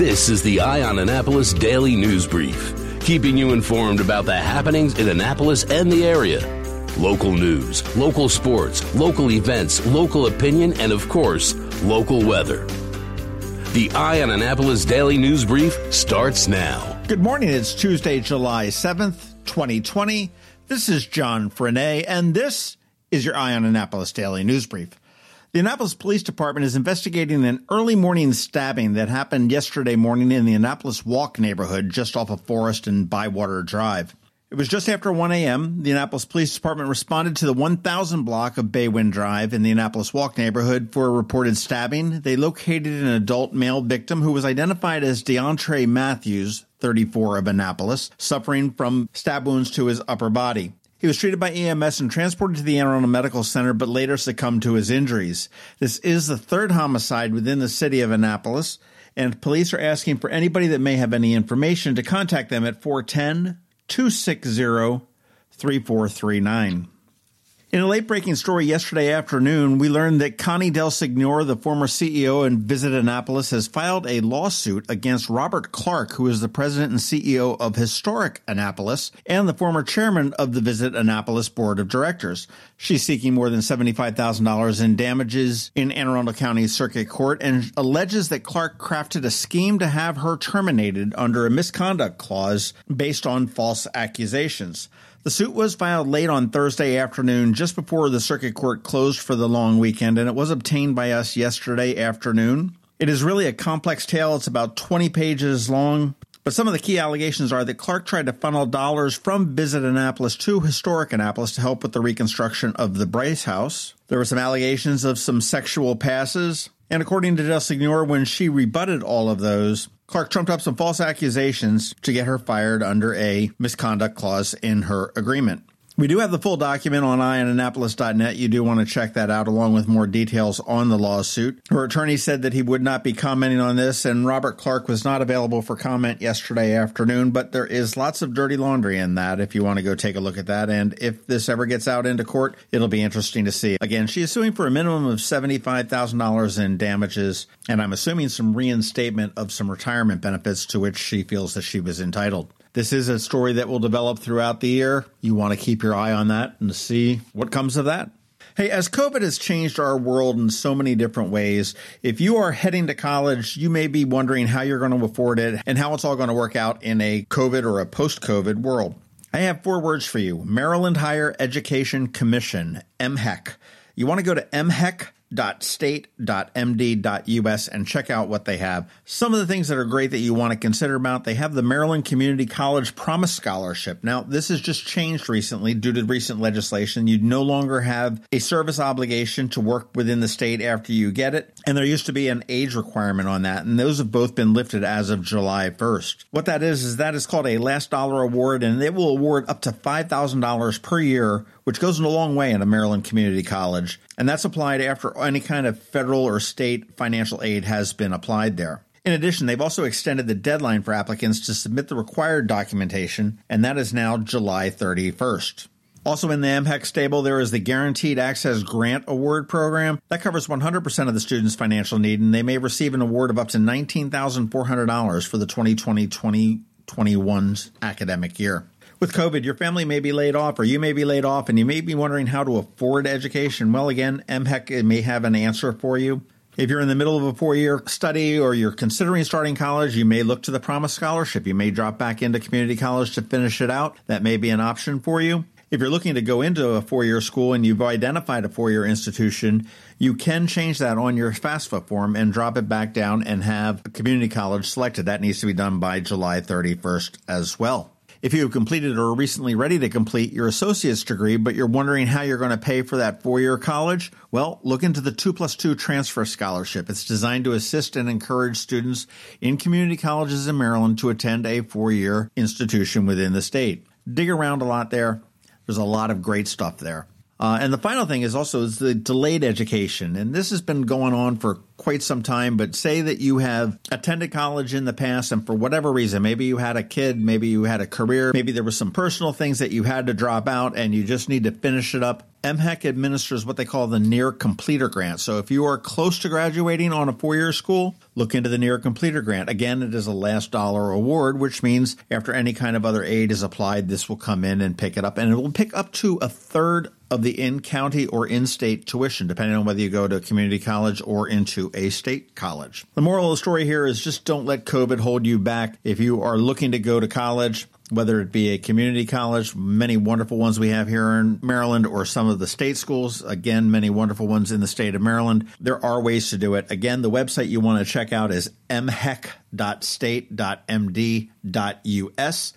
This is the Eye on Annapolis Daily News Brief, keeping you informed about the happenings in Annapolis and the area. Local news, local sports, local events, local opinion, and of course, local weather. The Eye on Annapolis Daily News Brief starts now. Good morning. It's Tuesday, July 7th, 2020. This is John Frenaye, and this is your Eye on Annapolis Daily News Brief. The Annapolis Police Department is investigating an early morning stabbing that happened yesterday morning in the Annapolis Walk neighborhood just off of Forest and Bywater Drive. It was just after 1 a.m. The Annapolis Police Department responded to the 1000 block of Baywind Drive in the Annapolis Walk neighborhood for a reported stabbing. They located an adult male victim who was identified as DeAndre Matthews, 34 of Annapolis, suffering from stab wounds to his upper body. He was treated by EMS and transported to the Anne Arundel Medical Center, but later succumbed to his injuries. This is the third homicide within the city of Annapolis, and police are asking for anybody that may have any information to contact them at 410 260 3439. In a late breaking story yesterday afternoon, we learned that Connie Del Signore, the former CEO and Visit Annapolis, has filed a lawsuit against Robert Clark, who is the president and CEO of Historic Annapolis and the former chairman of the Visit Annapolis Board of Directors. She's seeking more than $75,000 in damages in Anne Arundel County Circuit Court and alleges that Clark crafted a scheme to have her terminated under a misconduct clause based on false accusations. The suit was filed late on Thursday afternoon, just before the circuit court closed for the long weekend, and it was obtained by us yesterday afternoon. It is really a complex tale. It's about 20 pages long. But some of the key allegations are that Clark tried to funnel dollars from Visit Annapolis to Historic Annapolis to help with the reconstruction of the Brice House. There were some allegations of some sexual passes. And according to Signore, when she rebutted all of those, Clark trumped up some false accusations to get her fired under a misconduct clause in her agreement. We do have the full document on eyeonannapolis.net. You do want to check that out along with more details on the lawsuit. Her attorney said that he would not be commenting on this, and Robert Clark was not available for comment yesterday afternoon, but there is lots of dirty laundry in that if you want to go take a look at that. And if this ever gets out into court, it'll be interesting to see. Again, she is suing for a minimum of $75,000 in damages, and I'm assuming some reinstatement of some retirement benefits to which she feels that she was entitled. This is a story that will develop throughout the year. You want to keep your eye on that and see what comes of that. Hey, as COVID has changed our world in so many different ways, if you are heading to college, you may be wondering how you're going to afford it and how it's all going to work out in a COVID or a post COVID world. I have four words for you Maryland Higher Education Commission, MHEC. You want to go to MHEC state.md.us and check out what they have. Some of the things that are great that you want to consider about, they have the Maryland Community College Promise Scholarship. Now, this has just changed recently due to recent legislation. You no longer have a service obligation to work within the state after you get it, and there used to be an age requirement on that, and those have both been lifted as of July 1st. What that is, is that is called a last dollar award, and it will award up to $5,000 per year which goes a long way in a Maryland community college, and that's applied after any kind of federal or state financial aid has been applied there. In addition, they've also extended the deadline for applicants to submit the required documentation, and that is now July 31st. Also in the MHEC stable, there is the Guaranteed Access Grant Award Program. That covers 100% of the student's financial need, and they may receive an award of up to $19,400 for the 2020-2021 academic year with COVID, your family may be laid off or you may be laid off and you may be wondering how to afford education. Well, again, MHEC may have an answer for you. If you're in the middle of a four year study or you're considering starting college, you may look to the Promise Scholarship. You may drop back into community college to finish it out. That may be an option for you. If you're looking to go into a four year school and you've identified a four year institution, you can change that on your FAFSA form and drop it back down and have a community college selected. That needs to be done by July 31st as well. If you have completed or are recently ready to complete your associate's degree, but you're wondering how you're going to pay for that four year college, well, look into the 2 plus 2 transfer scholarship. It's designed to assist and encourage students in community colleges in Maryland to attend a four year institution within the state. Dig around a lot there. There's a lot of great stuff there. Uh, and the final thing is also is the delayed education, and this has been going on for quite some time. But say that you have attended college in the past, and for whatever reason, maybe you had a kid, maybe you had a career, maybe there were some personal things that you had to drop out, and you just need to finish it up. MHEC administers what they call the Near Completer Grant. So if you are close to graduating on a four year school, look into the Near Completer Grant. Again, it is a last dollar award, which means after any kind of other aid is applied, this will come in and pick it up. And it will pick up to a third of the in county or in state tuition, depending on whether you go to a community college or into a state college. The moral of the story here is just don't let COVID hold you back. If you are looking to go to college, whether it be a community college, many wonderful ones we have here in Maryland, or some of the state schools, again, many wonderful ones in the state of Maryland. There are ways to do it. Again, the website you want to check out is mhec.state.md.us.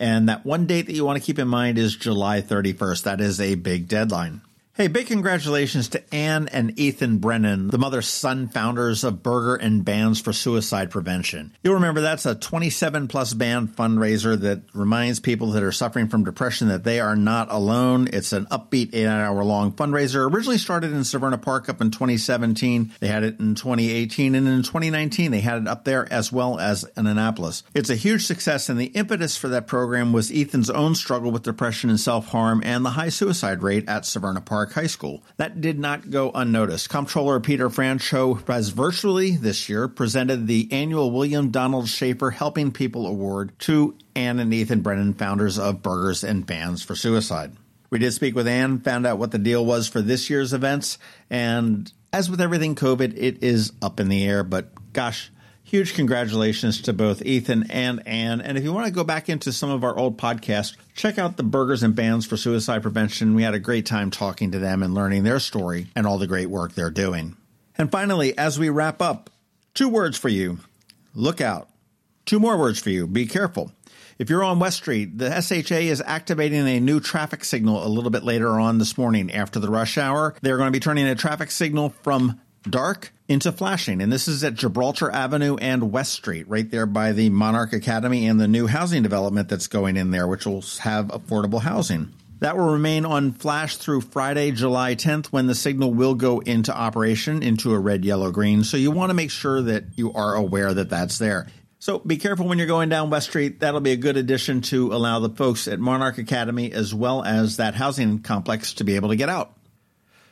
And that one date that you want to keep in mind is July 31st. That is a big deadline. Hey, big congratulations to Anne and Ethan Brennan, the mother son founders of Burger and Bands for Suicide Prevention. You'll remember that's a 27 plus band fundraiser that reminds people that are suffering from depression that they are not alone. It's an upbeat eight hour long fundraiser. Originally started in Severna Park up in 2017. They had it in 2018 and in 2019 they had it up there as well as in Annapolis. It's a huge success and the impetus for that program was Ethan's own struggle with depression and self harm and the high suicide rate at Severna Park High School. That did not go unnoticed. Comptroller Peter Franchot has virtually this year presented the annual William Donald Schaefer Helping People Award to Anne and Ethan Brennan, founders of Burgers and Bands for Suicide. We did speak with Anne, found out what the deal was for this year's events, and as with everything COVID, it is up in the air, but gosh, Huge congratulations to both Ethan and Anne. And if you want to go back into some of our old podcasts, check out the Burgers and Bands for Suicide Prevention. We had a great time talking to them and learning their story and all the great work they're doing. And finally, as we wrap up, two words for you look out. Two more words for you be careful. If you're on West Street, the SHA is activating a new traffic signal a little bit later on this morning after the rush hour. They're going to be turning a traffic signal from dark into flashing. And this is at Gibraltar Avenue and West Street, right there by the Monarch Academy and the new housing development that's going in there, which will have affordable housing. That will remain on flash through Friday, July 10th, when the signal will go into operation into a red, yellow, green. So you want to make sure that you are aware that that's there. So be careful when you're going down West Street. That'll be a good addition to allow the folks at Monarch Academy as well as that housing complex to be able to get out.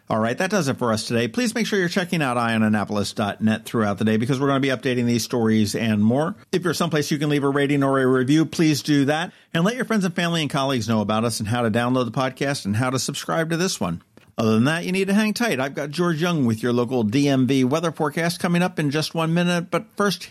All right, that does it for us today. Please make sure you're checking out eyeonannapolis.net throughout the day because we're going to be updating these stories and more. If you're someplace you can leave a rating or a review, please do that. And let your friends and family and colleagues know about us and how to download the podcast and how to subscribe to this one. Other than that, you need to hang tight. I've got George Young with your local DMV weather forecast coming up in just one minute. But first,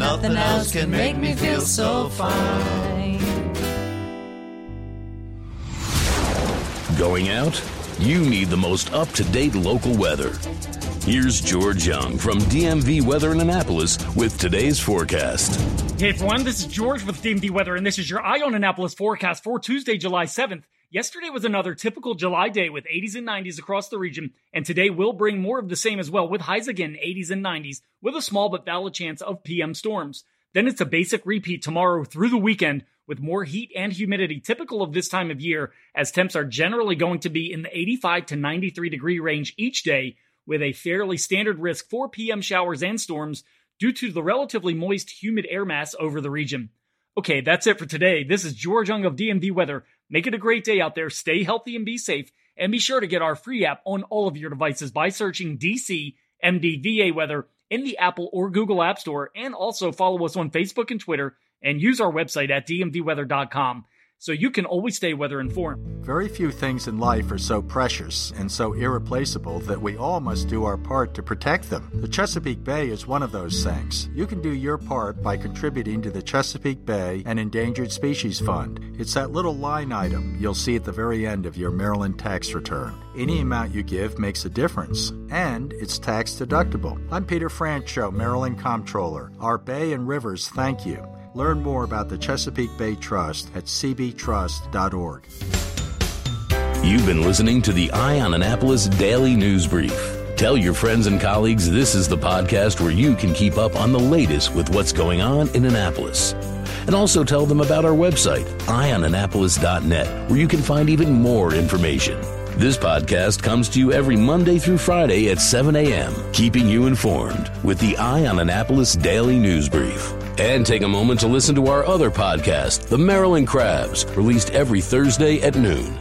nothing else can make me feel so fine. Going out? You need the most up to date local weather. Here's George Young from DMV Weather in Annapolis with today's forecast. Hey everyone, this is George with DMV Weather, and this is your Eye on Annapolis forecast for Tuesday, July 7th. Yesterday was another typical July day with 80s and 90s across the region, and today will bring more of the same as well with highs again 80s and 90s with a small but valid chance of PM storms. Then it's a basic repeat tomorrow through the weekend with more heat and humidity typical of this time of year as temps are generally going to be in the 85 to 93 degree range each day with a fairly standard risk for PM showers and storms due to the relatively moist humid air mass over the region. Okay, that's it for today. This is George Young of DMV Weather. Make it a great day out there. Stay healthy and be safe. And be sure to get our free app on all of your devices by searching DC MDVA Weather in the Apple or Google App Store. And also follow us on Facebook and Twitter and use our website at dmvweather.com. so you can always stay weather informed. Very few things in life are so precious and so irreplaceable that we all must do our part to protect them. The Chesapeake Bay is one of those things. You can do your part by contributing to the Chesapeake Bay and Endangered Species Fund. It's that little line item you'll see at the very end of your Maryland tax return. Any amount you give makes a difference, and it's tax deductible. I'm Peter Franchot, Maryland Comptroller. Our bay and rivers thank you. Learn more about the Chesapeake Bay Trust at cbtrust.org. You've been listening to the Eye on Annapolis Daily News Brief. Tell your friends and colleagues this is the podcast where you can keep up on the latest with what's going on in Annapolis. And also tell them about our website, eyeonannapolis.net, where you can find even more information. This podcast comes to you every Monday through Friday at 7 a.m., keeping you informed with the Eye on Annapolis Daily News Brief. And take a moment to listen to our other podcast, The Maryland Crabs, released every Thursday at noon.